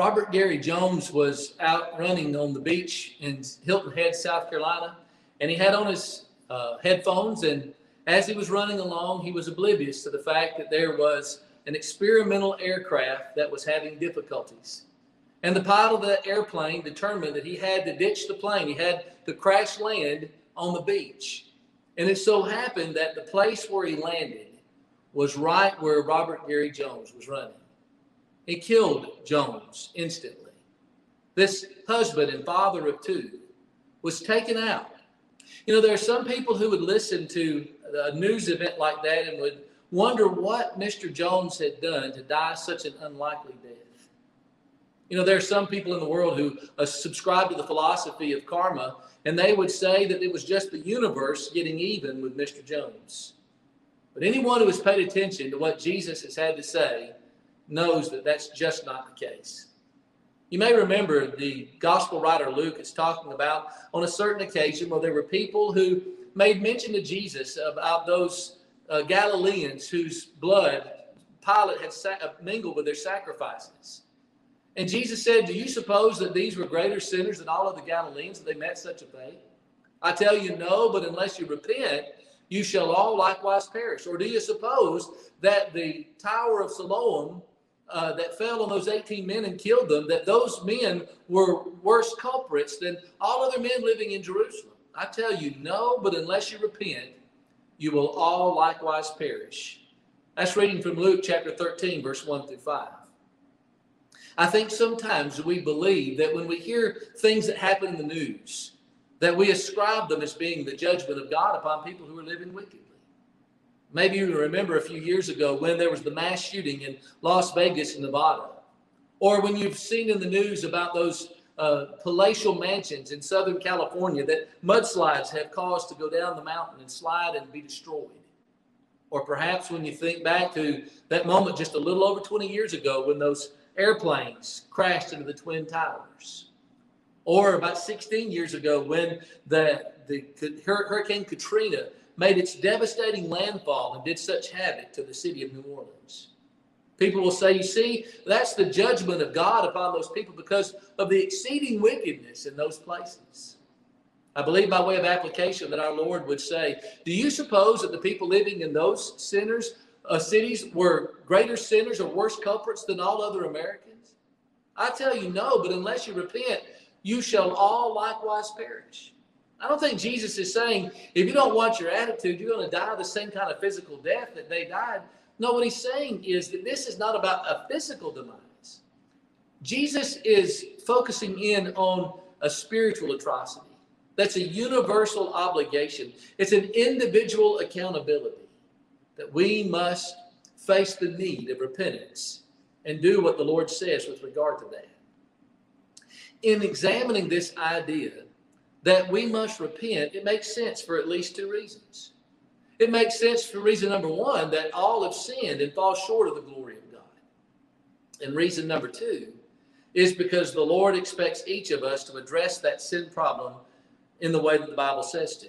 Robert Gary Jones was out running on the beach in Hilton Head, South Carolina, and he had on his uh, headphones. And as he was running along, he was oblivious to the fact that there was an experimental aircraft that was having difficulties. And the pilot of the airplane determined that he had to ditch the plane, he had to crash land on the beach. And it so happened that the place where he landed was right where Robert Gary Jones was running. He killed Jones instantly. This husband and father of two was taken out. You know, there are some people who would listen to a news event like that and would wonder what Mr. Jones had done to die such an unlikely death. You know, there are some people in the world who uh, subscribe to the philosophy of karma, and they would say that it was just the universe getting even with Mr. Jones. But anyone who has paid attention to what Jesus has had to say knows that that's just not the case. You may remember the gospel writer Luke is talking about on a certain occasion where there were people who made mention to Jesus about those uh, Galileans whose blood Pilate had sa- uh, mingled with their sacrifices. And Jesus said, Do you suppose that these were greater sinners than all of the Galileans that they met such a fate? I tell you, no, but unless you repent, you shall all likewise perish. Or do you suppose that the Tower of Siloam uh, that fell on those 18 men and killed them, that those men were worse culprits than all other men living in Jerusalem? I tell you, no, but unless you repent, you will all likewise perish. That's reading from Luke chapter 13, verse 1 through 5. I think sometimes we believe that when we hear things that happen in the news, that we ascribe them as being the judgment of God upon people who are living wickedly. Maybe you remember a few years ago when there was the mass shooting in Las Vegas, Nevada, or when you've seen in the news about those uh, palatial mansions in Southern California that mudslides have caused to go down the mountain and slide and be destroyed. Or perhaps when you think back to that moment just a little over 20 years ago when those airplanes crashed into the Twin Towers. Or about 16 years ago when the, the Hurricane Katrina made its devastating landfall and did such havoc to the city of New Orleans. People will say, you see, that's the judgment of God upon those people because of the exceeding wickedness in those places. I believe by way of application that our Lord would say, Do you suppose that the people living in those sinners, uh, cities were greater sinners or worse culprits than all other Americans? I tell you, no, but unless you repent, you shall all likewise perish. I don't think Jesus is saying if you don't watch your attitude, you're going to die the same kind of physical death that they died. No, what he's saying is that this is not about a physical demise. Jesus is focusing in on a spiritual atrocity. That's a universal obligation. It's an individual accountability that we must face the need of repentance and do what the Lord says with regard to that. In examining this idea, that we must repent, it makes sense for at least two reasons. It makes sense for reason number one, that all have sinned and fall short of the glory of God. And reason number two is because the Lord expects each of us to address that sin problem in the way that the Bible says to.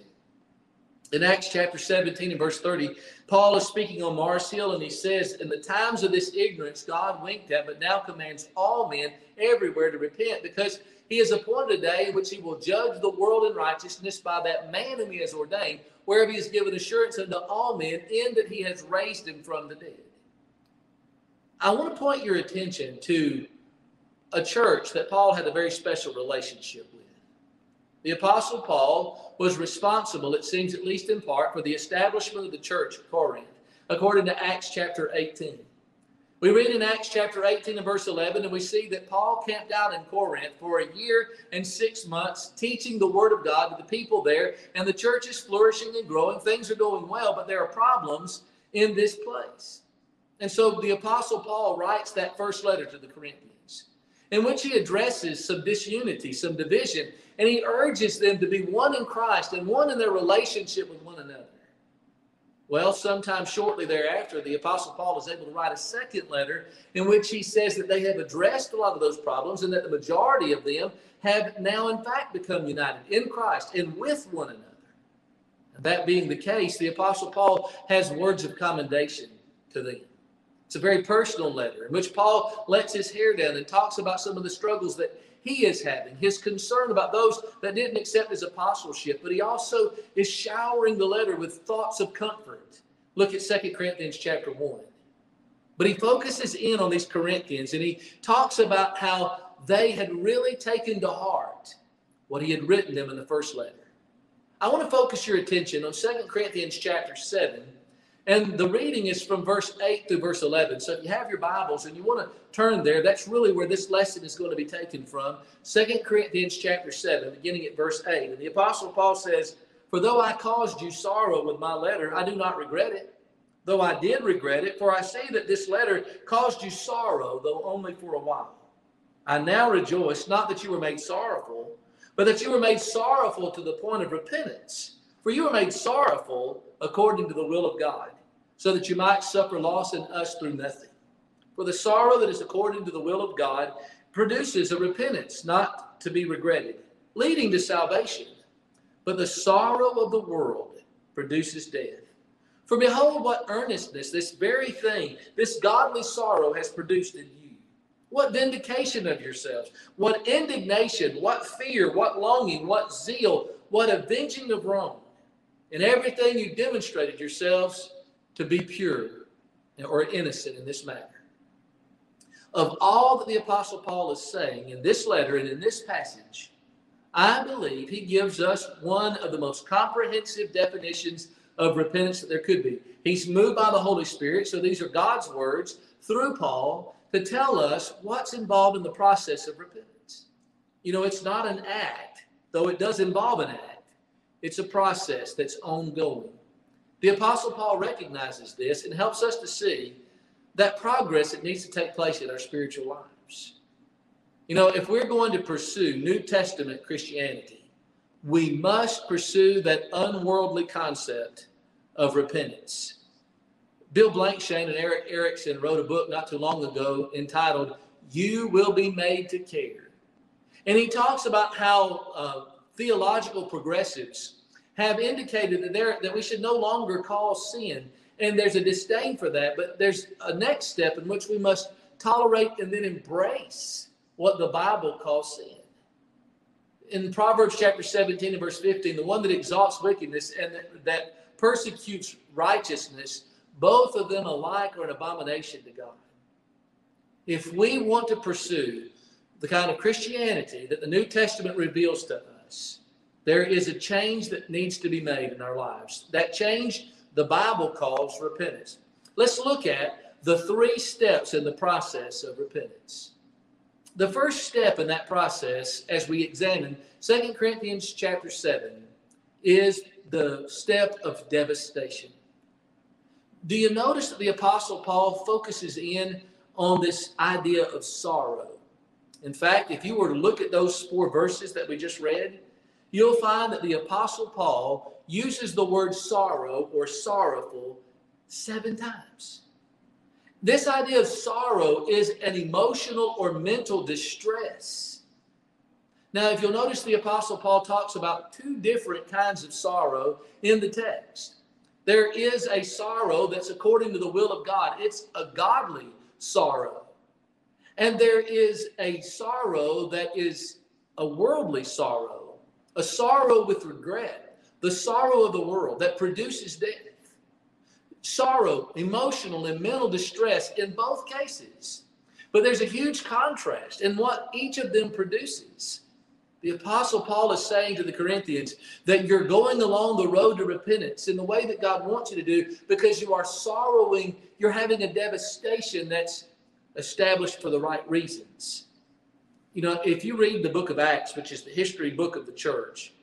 In Acts chapter 17 and verse 30, Paul is speaking on Mars Hill and he says, In the times of this ignorance, God winked at, but now commands all men everywhere to repent because he has appointed a day in which he will judge the world in righteousness by that man whom he has ordained, whereof he has given assurance unto all men, in that he has raised him from the dead. I want to point your attention to a church that Paul had a very special relationship with. The Apostle Paul was responsible, it seems at least in part, for the establishment of the church at Corinth, according to Acts chapter 18. We read in Acts chapter 18 and verse 11, and we see that Paul camped out in Corinth for a year and six months, teaching the word of God to the people there, and the church is flourishing and growing. Things are going well, but there are problems in this place. And so the Apostle Paul writes that first letter to the Corinthians, in which he addresses some disunity, some division, and he urges them to be one in Christ and one in their relationship with one another. Well, sometime shortly thereafter, the Apostle Paul is able to write a second letter in which he says that they have addressed a lot of those problems and that the majority of them have now, in fact, become united in Christ and with one another. That being the case, the Apostle Paul has words of commendation to them. It's a very personal letter in which Paul lets his hair down and talks about some of the struggles that he is having, his concern about those that didn't accept his apostleship, but he also is showering the letter with thoughts of comfort. Look at Second Corinthians chapter 1. But he focuses in on these Corinthians and he talks about how they had really taken to heart what he had written them in the first letter. I want to focus your attention on Second Corinthians chapter 7 and the reading is from verse 8 through verse 11. So if you have your Bibles and you want to turn there, that's really where this lesson is going to be taken from. Second Corinthians chapter 7, beginning at verse 8. And the Apostle Paul says, For though I caused you sorrow with my letter, I do not regret it. Though I did regret it, for I see that this letter caused you sorrow, though only for a while. I now rejoice, not that you were made sorrowful, but that you were made sorrowful to the point of repentance. For you were made sorrowful according to the will of God, so that you might suffer loss in us through nothing. For the sorrow that is according to the will of God produces a repentance not to be regretted, leading to salvation. But the sorrow of the world produces death. For behold, what earnestness this very thing, this godly sorrow has produced in you. What vindication of yourselves, what indignation, what fear, what longing, what zeal, what avenging of wrong in everything you demonstrated yourselves to be pure or innocent in this matter. Of all that the Apostle Paul is saying in this letter and in this passage, I believe he gives us one of the most comprehensive definitions of repentance that there could be. He's moved by the Holy Spirit, so these are God's words through Paul to tell us what's involved in the process of repentance. You know, it's not an act, though it does involve an act. It's a process that's ongoing. The Apostle Paul recognizes this and helps us to see that progress that needs to take place in our spiritual lives. You know, if we're going to pursue New Testament Christianity, we must pursue that unworldly concept of repentance. Bill Blankschaen and Erick Erickson wrote a book not too long ago entitled You Will Be Made to Care. And he talks about how uh, theological progressives have indicated that there that we should no longer call sin and there's a disdain for that but there's a next step in which we must tolerate and then embrace what the bible calls sin. In proverbs chapter 17 and verse 15 the one that exalts wickedness and that, that persecutes righteousness both of them alike are an abomination to god. If we want to pursue the kind of christianity that the new testament reveals to us there is a change that needs to be made in our lives. That change, the Bible calls repentance. Let's look at the three steps in the process of repentance. The first step in that process, as we examine 2 Corinthians chapter 7, is the step of devastation. Do you notice that the Apostle Paul focuses in on this idea of sorrow? In fact, if you were to look at those four verses that we just read, you'll find that the Apostle Paul uses the word sorrow or sorrowful seven times. This idea of sorrow is an emotional or mental distress. Now, if you'll notice, the Apostle Paul talks about two different kinds of sorrow in the text. There is a sorrow that's according to the will of God, it's a godly sorrow. And there is a sorrow that is a worldly sorrow a sorrow with regret, the sorrow of the world that produces death. Sorrow, emotional and mental distress in both cases. But there's a huge contrast in what each of them produces. The Apostle Paul is saying to the Corinthians that you're going along the road to repentance in the way that God wants you to do because you are sorrowing, you're having a devastation that's established for the right reasons. You know, if you read the book of Acts, which is the history book of the church,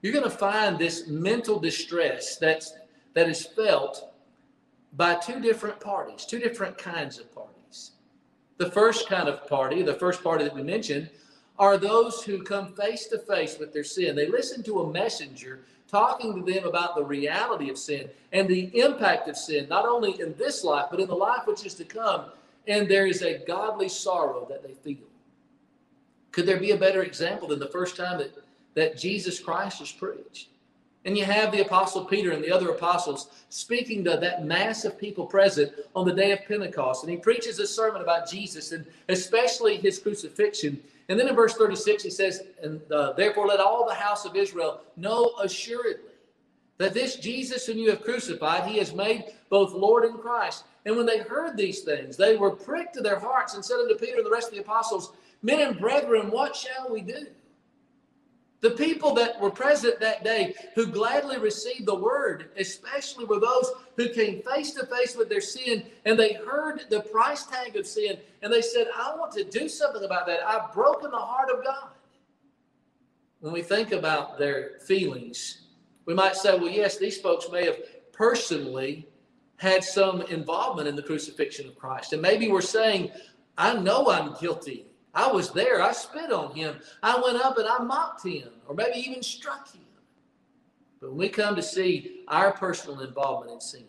you're going to find this mental distress that's that is felt by two different parties, two different kinds of parties. The first kind of party, the first party that we mentioned, are those who come face to face with their sin. They listen to a messenger talking to them about the reality of sin and the impact of sin, not only in this life, but in the life which is to come. And there is a godly sorrow that they feel. Could there be a better example than the first time that, that Jesus Christ is preached? And you have the apostle Peter and the other apostles speaking to that mass of people present on the day of Pentecost. And he preaches a sermon about Jesus and especially his crucifixion. And then in verse 36, he says, And uh, therefore let all the house of Israel know assuredly that this Jesus whom you have crucified, he has made both Lord and Christ. And when they heard these things, they were pricked to their hearts and said unto Peter and the rest of the apostles, Men and brethren, what shall we do? The people that were present that day who gladly received the word, especially were those who came face to face with their sin and they heard the price tag of sin and they said, I want to do something about that. I've broken the heart of God. When we think about their feelings, we might say, well, yes, these folks may have personally had some involvement in the crucifixion of Christ. And maybe we're saying, I know I'm guilty I was there. I spit on him. I went up and I mocked him, or maybe even struck him. But when we come to see our personal involvement in sin,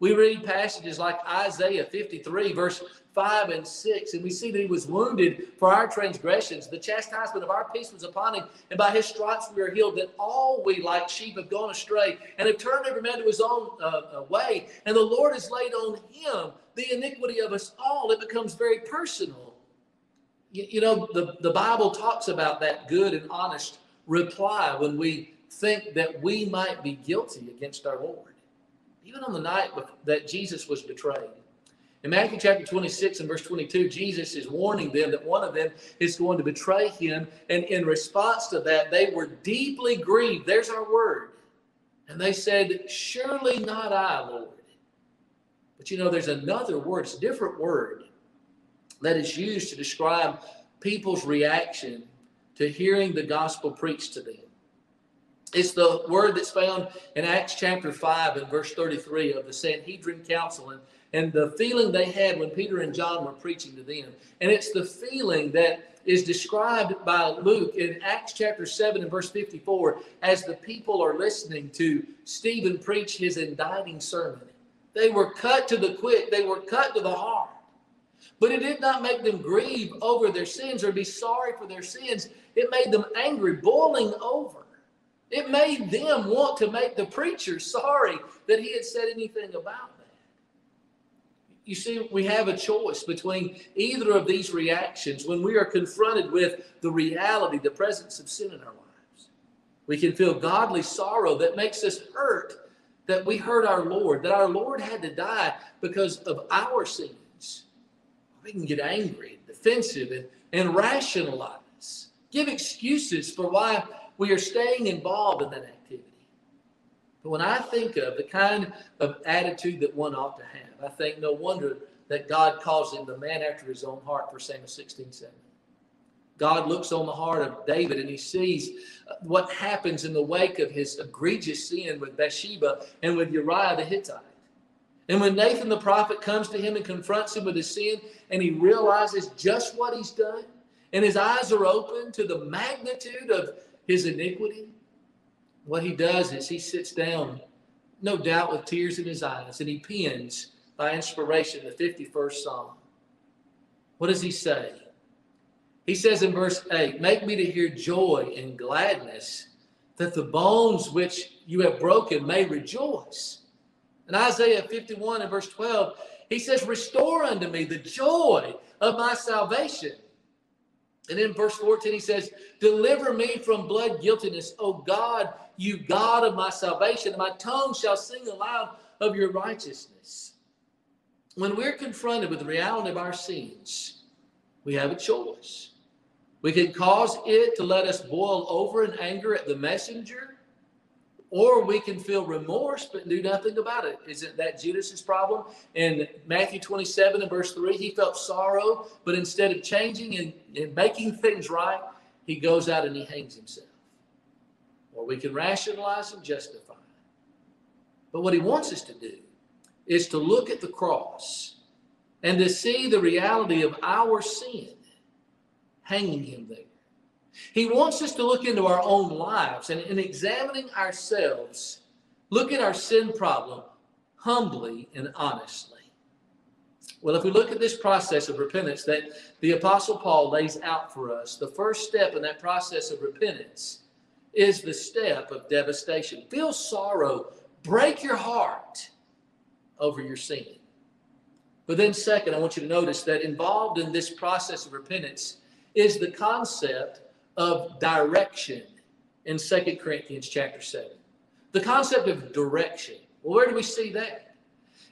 we read passages like Isaiah 53, verse 5 and 6, and we see that he was wounded for our transgressions. The chastisement of our peace was upon him, and by his stripes we are healed. That all we like sheep have gone astray and have turned every man to his own uh, uh way. And the Lord has laid on him the iniquity of us all. It becomes very personal you, you know, the, the Bible talks about that good and honest reply when we think that we might be guilty against our Lord. Even on the night that Jesus was betrayed. In Matthew chapter 26 and verse 22, Jesus is warning them that one of them is going to betray him. And in response to that, they were deeply grieved. There's our word. And they said, Surely not I, Lord. But you know, there's another word, it's a different word that is used to describe people's reaction to hearing the gospel preached to them. It's the word that's found in Acts chapter 5 and verse 33 of the Sanhedrin Council and, and the feeling they had when Peter and John were preaching to them. And it's the feeling that is described by Luke in Acts chapter 7 and verse 54 as the people are listening to Stephen preach his indicting sermon. They were cut to the quick, they were cut to the heart. But it did not make them grieve over their sins or be sorry for their sins. It made them angry, boiling over. It made them want to make the preacher sorry that he had said anything about that. You see, we have a choice between either of these reactions when we are confronted with the reality, the presence of sin in our lives. We can feel godly sorrow that makes us hurt that we hurt our Lord, that our Lord had to die because of our sins. we can get angry, defensive, and, and rationalize, give excuses for why we are staying involved in that activity. But when I think of the kind of attitude that one ought to have, I think no wonder that God calls him the man after his own heart for Samuel 16 7. God looks on the heart of David and he sees uh, what happens in the wake of his egregious sin with Bathsheba and with Uriah the Hittite. And when Nathan the prophet comes to him and confronts him with his sin, and he realizes just what he's done, and his eyes are open to the magnitude of his iniquity, what he does is he sits down, no doubt with tears in his eyes, and he pens by inspiration the 51st Psalm. What does he say? He says in verse 8, Make me to hear joy and gladness, that the bones which you have broken may rejoice. In Isaiah 51 and verse 12, he says, Restore unto me the joy of my salvation. And in verse 14, he says, Deliver me from blood guiltiness, O God, you God of my salvation, my tongue shall sing aloud of your righteousness. When we're confronted with the reality of our sins, we have a choice. We can cause it to let us boil over in anger at the messenger, or we can feel remorse but do nothing about it. Isn't that Judas's problem? In Matthew 27 and verse 3, he felt sorrow, but instead of changing and, and making things right, he goes out and he hangs himself. Or we can rationalize and justify. But what he wants us to do is to look at the cross and to see the reality of our sin hanging him there. He wants us to look into our own lives and in examining ourselves, look at our sin problem humbly and honestly. Well, if we look at this process of repentance that the Apostle Paul lays out for us, the first step in that process of repentance is the step of devastation. Feel sorrow, break your heart over your sin. But then, second, I want you to notice that involved in this process of repentance is the concept of direction in Second Corinthians chapter 7. The concept of direction. Well, where do we see that?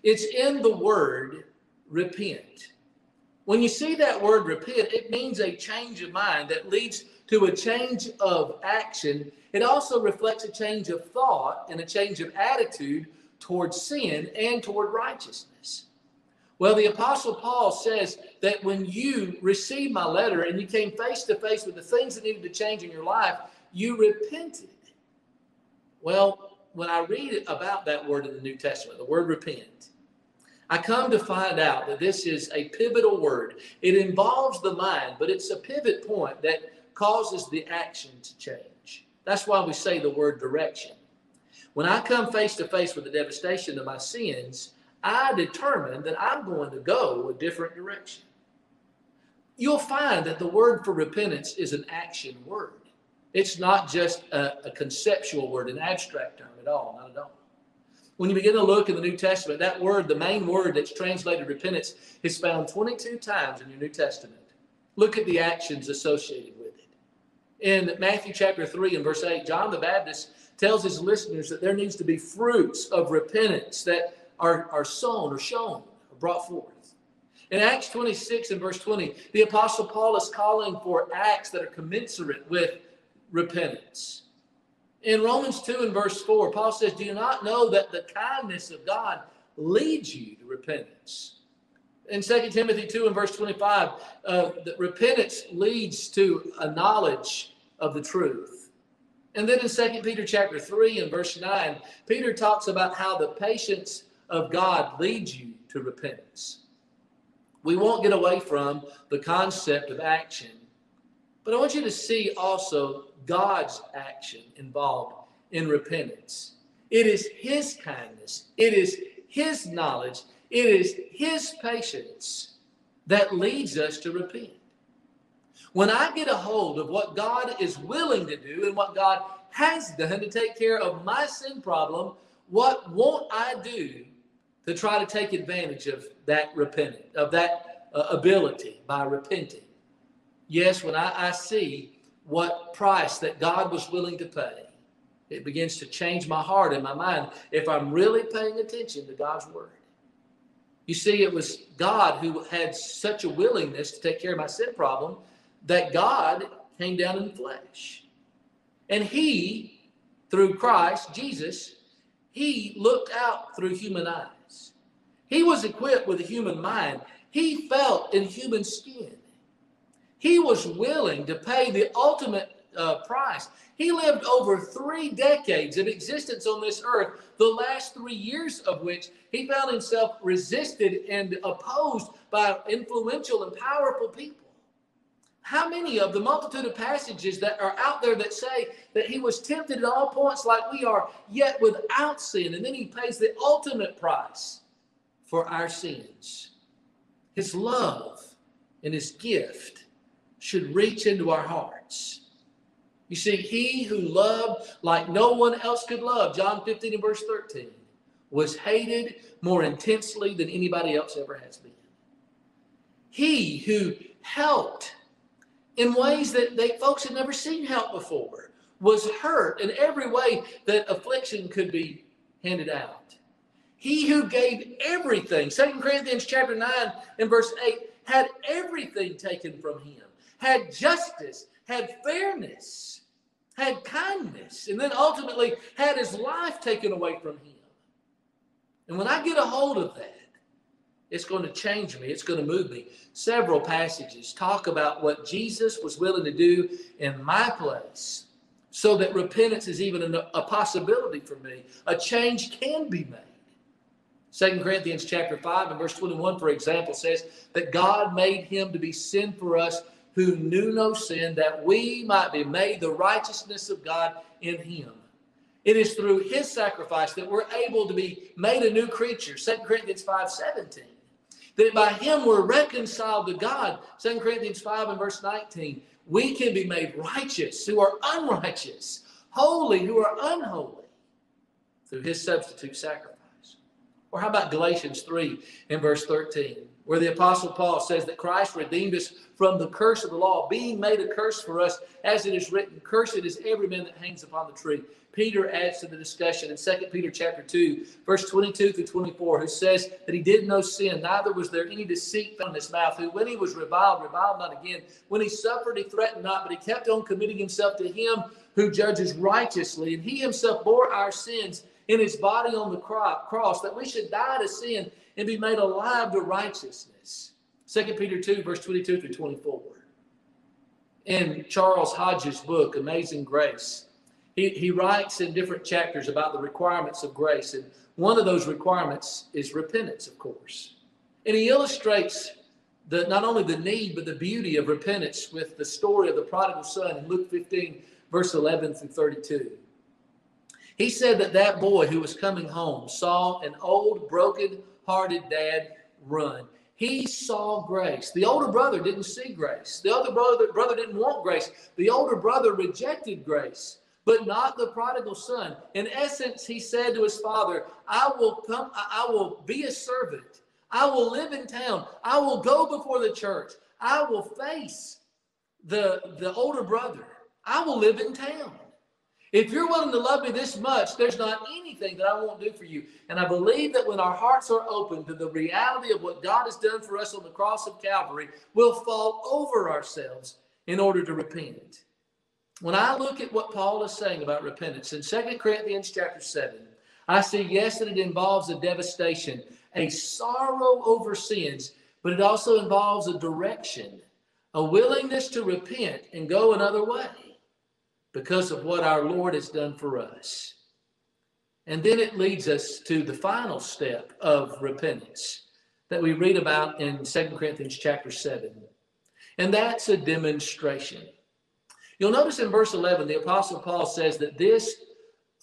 It's in the word repent. When you see that word repent, it means a change of mind that leads to a change of action. It also reflects a change of thought and a change of attitude towards sin and toward righteousness. Well, the Apostle Paul says that when you received my letter and you came face to face with the things that needed to change in your life, you repented. Well, when I read about that word in the New Testament, the word repent, I come to find out that this is a pivotal word. It involves the mind, but it's a pivot point that causes the action to change. That's why we say the word direction. When I come face to face with the devastation of my sins, I determine that I'm going to go a different direction. You'll find that the word for repentance is an action word. It's not just a, a conceptual word, an abstract term at all, not at all. When you begin to look in the New Testament, that word, the main word that's translated repentance, is found 22 times in your New Testament. Look at the actions associated with it. In Matthew chapter 3 and verse 8, John the Baptist tells his listeners that there needs to be fruits of repentance that are, are sown or shown or brought forth. In Acts 26 and verse 20, the Apostle Paul is calling for acts that are commensurate with repentance. In Romans 2 and verse 4, Paul says, Do you not know that the kindness of God leads you to repentance? In 2 Timothy 2 and verse 25, uh, that repentance leads to a knowledge of the truth. And then in 2 Peter chapter 3 and verse 9, Peter talks about how the patience of God leads you to repentance. We won't get away from the concept of action, but I want you to see also God's action involved in repentance. It is His kindness, it is His knowledge, it is His patience that leads us to repent. When I get a hold of what God is willing to do and what God has done to take care of my sin problem, what won't I do to try to take advantage of that repenting, of that uh, ability by repenting. Yes, when I, I see what price that God was willing to pay, it begins to change my heart and my mind if I'm really paying attention to God's word. You see, it was God who had such a willingness to take care of my sin problem that God came down in flesh. And He, through Christ, Jesus, He looked out through human eyes. He was equipped with a human mind. He felt in human skin. He was willing to pay the ultimate uh, price. He lived over three decades of existence on this earth, the last three years of which he found himself resisted and opposed by influential and powerful people. How many of the multitude of passages that are out there that say that he was tempted at all points like we are, yet without sin, and then he pays the ultimate price? For our sins. His love and his gift should reach into our hearts. You see, he who loved like no one else could love, John 15 and verse 13, was hated more intensely than anybody else ever has been. He who helped in ways that they folks had never seen help before was hurt in every way that affliction could be handed out. He who gave everything, Second Corinthians chapter 9 and verse 8, had everything taken from him, had justice, had fairness, had kindness, and then ultimately had his life taken away from him. And when I get a hold of that, it's going to change me. It's going to move me. Several passages talk about what Jesus was willing to do in my place so that repentance is even a, a possibility for me. A change can be made. Second Corinthians chapter 5 and verse 21, for example, says that God made him to be sin for us who knew no sin, that we might be made the righteousness of God in him. It is through his sacrifice that we're able to be made a new creature. Second Corinthians 5 17. That by him we're reconciled to God. Second Corinthians 5 and verse 19. We can be made righteous who are unrighteous holy who are unholy through his substitute sacrifice. Or how about Galatians 3 in verse 13, where the Apostle Paul says that Christ redeemed us from the curse of the law, being made a curse for us, as it is written, Cursed is every man that hangs upon the tree. Peter adds to the discussion in 2 Peter chapter 2, verse 22 through 24, who says that he did no sin, neither was there any deceit found in his mouth, who when he was reviled, reviled not again. When he suffered, he threatened not, but he kept on committing himself to him who judges righteously. And he himself bore our sins in his body on the cross, that we should die to sin and be made alive to righteousness. 2 Peter 2, verse 22 through 24. In Charles Hodges' book, Amazing Grace, he, he writes in different chapters about the requirements of grace. And one of those requirements is repentance, of course. And he illustrates the, not only the need, but the beauty of repentance with the story of the prodigal son in Luke 15, verse 11 through 32. He said that that boy who was coming home saw an old, broken hearted dad run. He saw grace. The older brother didn't see grace. The other brother, brother didn't want grace. The older brother rejected grace but not the prodigal son. In essence, he said to his father, I will come, I will be a servant. I will live in town. I will go before the church. I will face the, the older brother. I will live in town. If you're willing to love me this much, there's not anything that I won't do for you. And I believe that when our hearts are open to the reality of what God has done for us on the cross of Calvary, we'll fall over ourselves in order to repent. When I look at what Paul is saying about repentance in Second Corinthians chapter 7, I see, yes, that it involves a devastation, a sorrow over sins, but it also involves a direction, a willingness to repent and go another way because of what our Lord has done for us. And then it leads us to the final step of repentance that we read about in Second Corinthians chapter 7. And that's a demonstration. You'll notice in verse 11, the Apostle Paul says that this,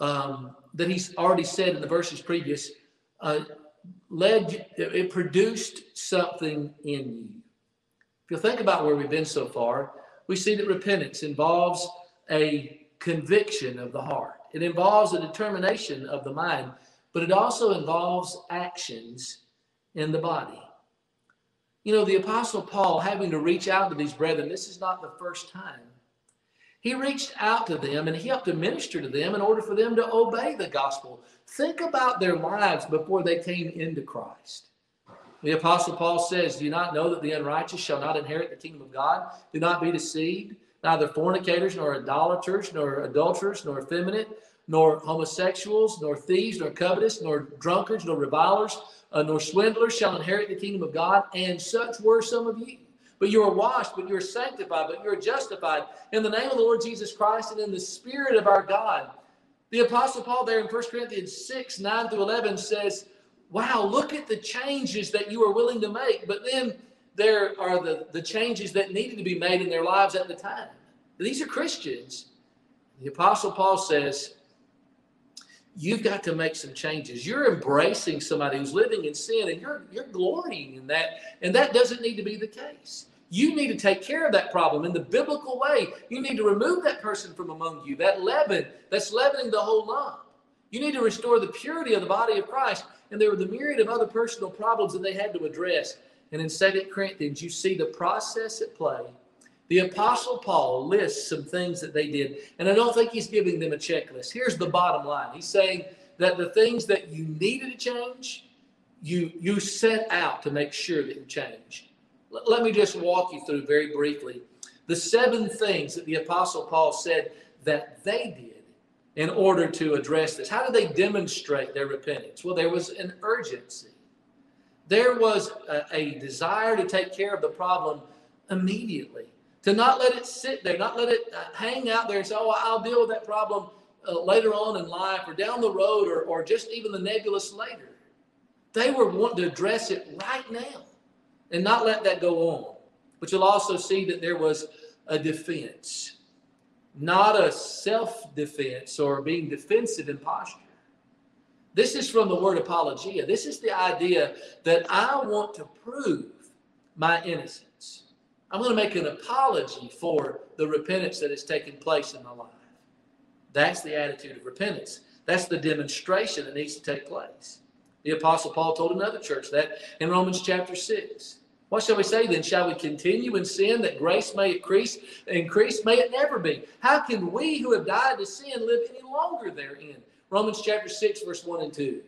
um, that he's already said in the verses previous, uh, led, it produced something in you. If you think about where we've been so far, we see that repentance involves a conviction of the heart, it involves a determination of the mind, but it also involves actions in the body. You know, the Apostle Paul having to reach out to these brethren, this is not the first time he reached out to them and he helped to minister to them in order for them to obey the gospel. Think about their lives before they came into Christ. The Apostle Paul says, Do you not know that the unrighteous shall not inherit the kingdom of God? Do not be deceived. Neither fornicators, nor idolaters, nor adulterers, nor effeminate, nor homosexuals, nor thieves, nor covetous, nor drunkards, nor revilers, uh, nor swindlers shall inherit the kingdom of God. And such were some of you. But you are washed, but you are sanctified, but you are justified in the name of the Lord Jesus Christ and in the Spirit of our God. The Apostle Paul, there in 1 Corinthians 6 9 through 11, says, Wow, look at the changes that you are willing to make. But then there are the, the changes that needed to be made in their lives at the time. These are Christians. The Apostle Paul says, You've got to make some changes. You're embracing somebody who's living in sin and you're, you're glorying in that. And that doesn't need to be the case. You need to take care of that problem in the biblical way. You need to remove that person from among you, that leaven that's leavening the whole lump. You need to restore the purity of the body of Christ. And there were the myriad of other personal problems that they had to address. And in Second Corinthians, you see the process at play. The Apostle Paul lists some things that they did. And I don't think he's giving them a checklist. Here's the bottom line He's saying that the things that you needed to change, you, you set out to make sure that you change. Let me just walk you through very briefly the seven things that the Apostle Paul said that they did in order to address this. How did they demonstrate their repentance? Well, there was an urgency, there was a, a desire to take care of the problem immediately, to not let it sit there, not let it uh, hang out there and say, oh, I'll deal with that problem uh, later on in life or down the road or, or just even the nebulous later. They were wanting to address it right now and not let that go on. But you'll also see that there was a defense, not a self defense or being defensive in posture. This is from the word apologia. This is the idea that I want to prove my innocence. I'm going to make an apology for the repentance that has taken place in my life. That's the attitude of repentance. That's the demonstration that needs to take place. The Apostle Paul told another church that in Romans chapter 6. What shall we say then? Shall we continue in sin that grace may increase? Increase? May it never be. How can we who have died to sin live any longer therein? Romans chapter 6, verse 1 and 2.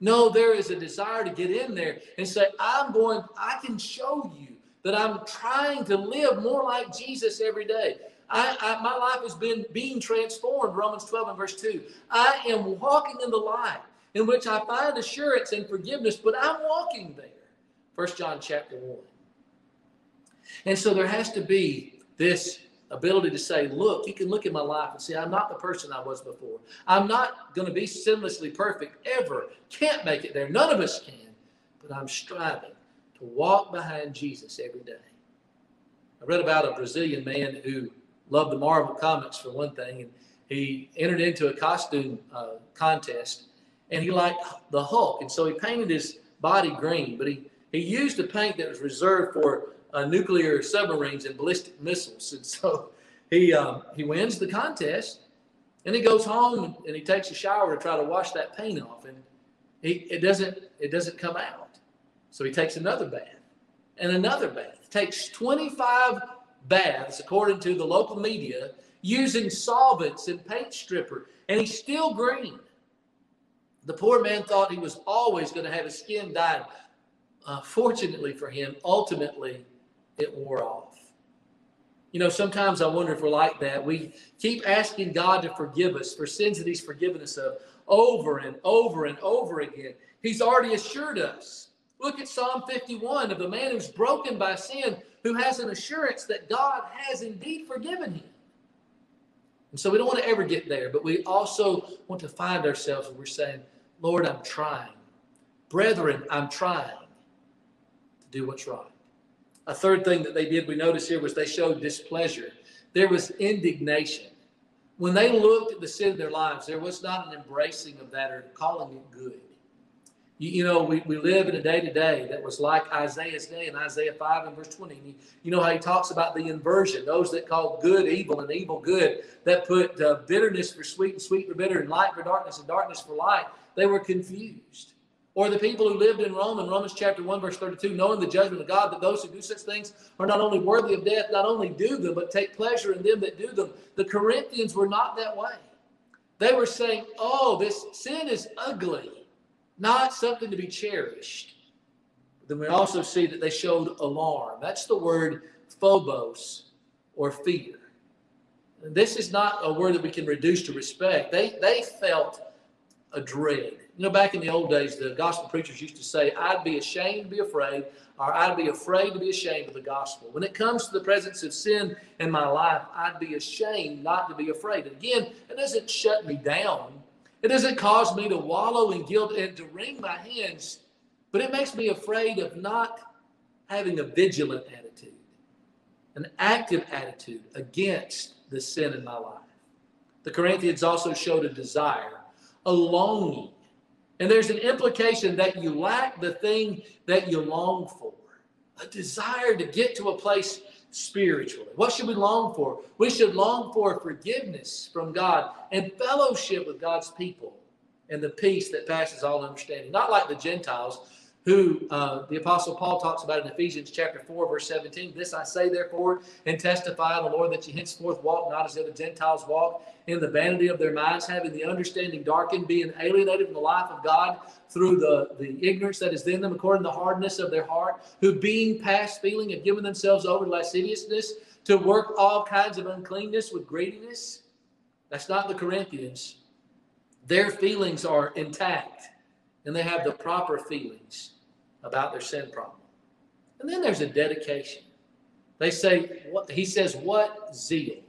No, there is a desire to get in there and say, I'm going, I can show you that I'm trying to live more like Jesus every day. I, I, my life has been being transformed, Romans 12 and verse 2. I am walking in the light in which I find assurance and forgiveness, but I'm walking there. First John chapter 1. And so there has to be this ability to say, look, you can look at my life and see I'm not the person I was before. I'm not going to be sinlessly perfect ever. Can't make it there. None of us can. But I'm striving to walk behind Jesus every day. I read about a Brazilian man who loved the Marvel comics for one thing, and he entered into a costume uh, contest, and he liked the Hulk, and so he painted his body green, but he he used a paint that was reserved for uh, nuclear submarines and ballistic missiles. And so he, um, he wins the contest and he goes home and he takes a shower to try to wash that paint off. And he, it, doesn't, it doesn't come out. So he takes another bath and another bath. It takes 25 baths, according to the local media, using solvents and paint stripper, and he's still green. The poor man thought he was always going to have his skin dyed uh, fortunately for him, ultimately it wore off. You know, sometimes I wonder if we're like that. We keep asking God to forgive us for sins that He's forgiven us of over and over and over again. He's already assured us. Look at Psalm 51 of the man who's broken by sin, who has an assurance that God has indeed forgiven him. And so we don't want to ever get there, but we also want to find ourselves and we're saying, Lord, I'm trying. Brethren, I'm trying to do what's right. A third thing that they did, we notice here, was they showed displeasure. There was indignation. When they looked at the sin of their lives, there was not an embracing of that or calling it good. You, you know, we, we live in a day to day that was like Isaiah's day in Isaiah 5 and verse 20. You, you, know how he talks about the inversion, those that call good evil and evil good, that put uh, bitterness for sweet and sweet for bitter and light for darkness and darkness for light. They were confused. Or the people who lived in Rome in Romans chapter 1, verse 32, knowing the judgment of God, that those who do such things are not only worthy of death, not only do them, but take pleasure in them that do them. The Corinthians were not that way. They were saying, oh, this sin is ugly, not something to be cherished. Then we also see that they showed alarm. That's the word phobos or fear. This is not a word that we can reduce to respect. They, they felt a dread. You know, back in the old days, the gospel preachers used to say, I'd be ashamed to be afraid, or I'd be afraid to be ashamed of the gospel. When it comes to the presence of sin in my life, I'd be ashamed not to be afraid. And again, it doesn't shut me down. It doesn't cause me to wallow in guilt and to wring my hands, but it makes me afraid of not having a vigilant attitude, an active attitude against the sin in my life. The Corinthians also showed a desire, a longing and there's an implication that you lack the thing that you long for a desire to get to a place spiritually. What should we long for? We should long for forgiveness from God and fellowship with God's people and the peace that passes all understanding. Not like the Gentiles who uh, the Apostle Paul talks about in Ephesians chapter 4, verse 17. This I say, therefore, and testify the Lord that you henceforth walk not as the other Gentiles walk in the vanity of their minds, having the understanding darkened, being alienated from the life of God through the, the ignorance that is in them, according to the hardness of their heart, who being past feeling have given themselves over to lasciviousness to work all kinds of uncleanness with greediness. That's not the Corinthians. Their feelings are intact and they have the proper feelings about their sin problem. And then there's a dedication. They say, what, he says, what zeal?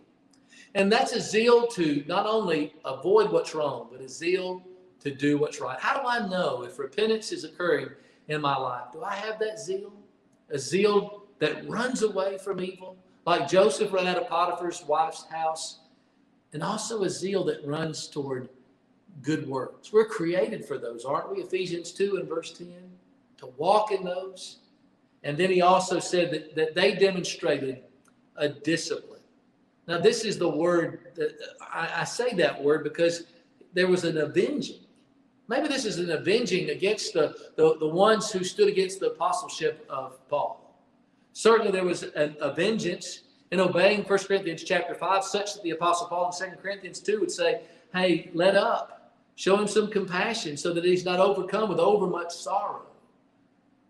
And that's a zeal to not only avoid what's wrong, but a zeal to do what's right. How do I know if repentance is occurring in my life? Do I have that zeal? A zeal that runs away from evil, like Joseph ran out of Potiphar's wife's house, and also a zeal that runs toward good works. We're created for those, aren't we? Ephesians 2 and verse 10 to walk in those. And then he also said that, that they demonstrated a discipline. Now, this is the word that I, I say that word because there was an avenging. Maybe this is an avenging against the, the, the ones who stood against the apostleship of Paul. Certainly, there was a, a vengeance in obeying 1 Corinthians chapter 5, such that the apostle Paul in 2 Corinthians 2 would say, Hey, let up, show him some compassion so that he's not overcome with overmuch sorrow.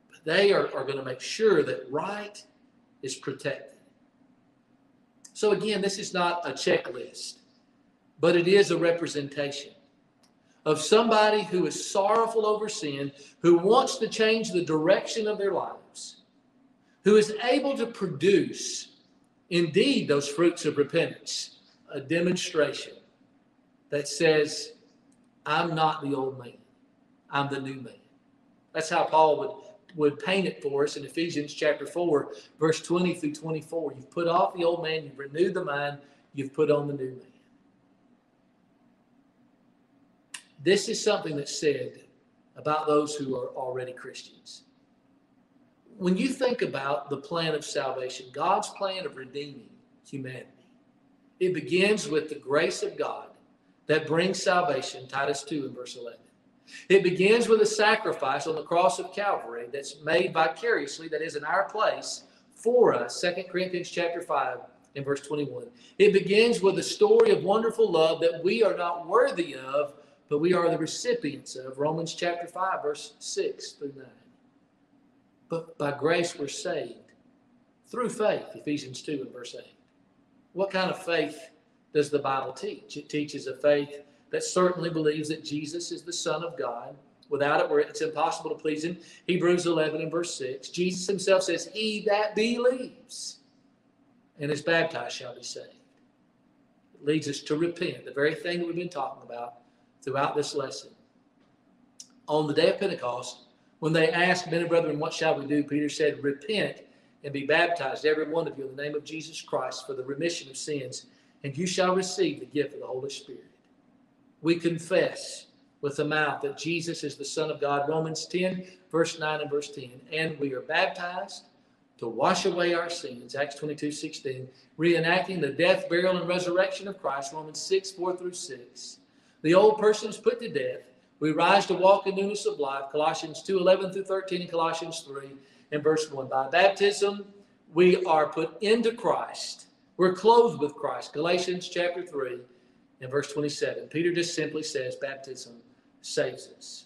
But they are, are going to make sure that right is protected. So, again, this is not a checklist, but it is a representation of somebody who is sorrowful over sin, who wants to change the direction of their lives, who is able to produce indeed those fruits of repentance, a demonstration that says, I'm not the old man, I'm the new man. That's how Paul would would paint it for us in Ephesians chapter 4, verse 20 through 24. You've put off the old man, you've renewed the mind, you've put on the new man. This is something that's said about those who are already Christians. When you think about the plan of salvation, God's plan of redeeming humanity, it begins with the grace of God that brings salvation, Titus 2 and verse 11. It begins with a sacrifice on the cross of Calvary that's made vicariously, that is in our place for us. 2 Corinthians chapter 5 and verse 21. It begins with a story of wonderful love that we are not worthy of, but we are the recipients of. Romans chapter 5, verse 6 through 9. But by grace we're saved through faith, Ephesians 2 and verse 8. What kind of faith does the Bible teach? It teaches a faith that certainly believes that Jesus is the Son of God. Without it, it's impossible to please Him. Hebrews 11 and verse 6. Jesus Himself says, He that believes and is baptized shall be saved. It leads us to repent, the very thing that we've been talking about throughout this lesson. On the day of Pentecost, when they asked, Men and brethren, what shall we do? Peter said, Repent and be baptized, every one of you, in the name of Jesus Christ, for the remission of sins, and you shall receive the gift of the Holy Spirit we confess with the mouth that Jesus is the Son of God. Romans 10, verse 9 and verse 10. And we are baptized to wash away our sins. Acts 22, 16. Reenacting the death, burial, and resurrection of Christ. Romans 6, 4 through 6. The old person is put to death. We rise to walk in newness of life. Colossians 2, 11 through 13, and Colossians 3 and verse 1. By baptism, we are put into Christ. We're clothed with Christ. Galatians chapter 3 and verse 27. Peter just simply says baptism saves us.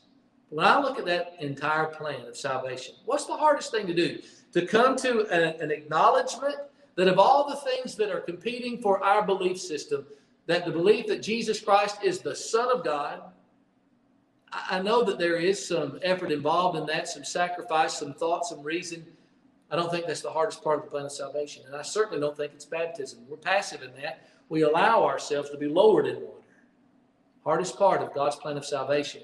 When I look at that entire plan of salvation, what's the hardest thing to do? To come to an, an acknowledgement that of all the things that are competing for our belief system, that the belief that Jesus Christ is the Son of God, I know that there is some effort involved in that, some sacrifice, some thought, some reason. I don't think that's the hardest part of the plan of salvation. And I certainly don't think it's baptism. We're passive in that we allow ourselves to be lowered in water. Hardest part of God's plan of salvation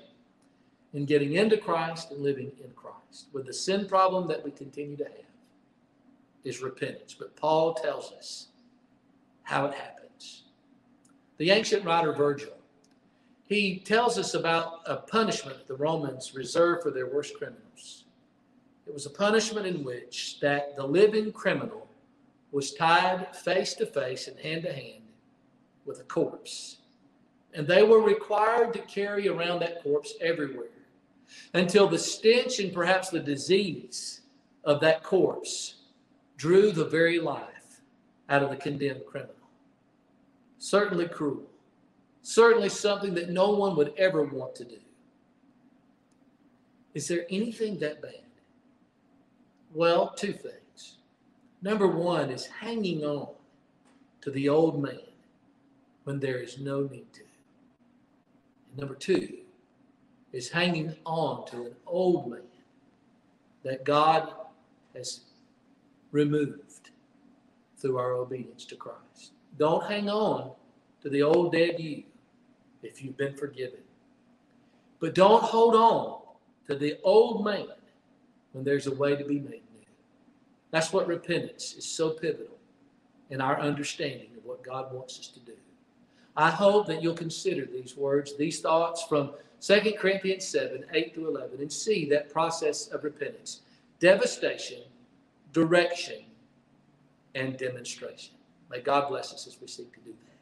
in getting into Christ and living in Christ with the sin problem that we continue to have is repentance. But Paul tells us how it happens. The ancient writer Virgil, he tells us about a punishment the Romans reserved for their worst criminals. It was a punishment in which that the living criminal was tied face to face and hand to hand with a corpse. And they were required to carry around that corpse everywhere until the stench and perhaps the disease of that corpse drew the very life out of the condemned criminal. Certainly cruel. Certainly something that no one would ever want to do. Is there anything that bad? Well, two things. Number one is hanging on to the old man when there is no need to. And number two is hanging on to an old man that God has removed through our obedience to Christ. Don't hang on to the old dead you if you've been forgiven. But don't hold on to the old man when there's a way to be made. That's what repentance is so pivotal in our understanding of what God wants us to do. I hope that you'll consider these words, these thoughts from 2 Corinthians 7 8 to 11, and see that process of repentance devastation, direction, and demonstration. May God bless us as we seek to do that.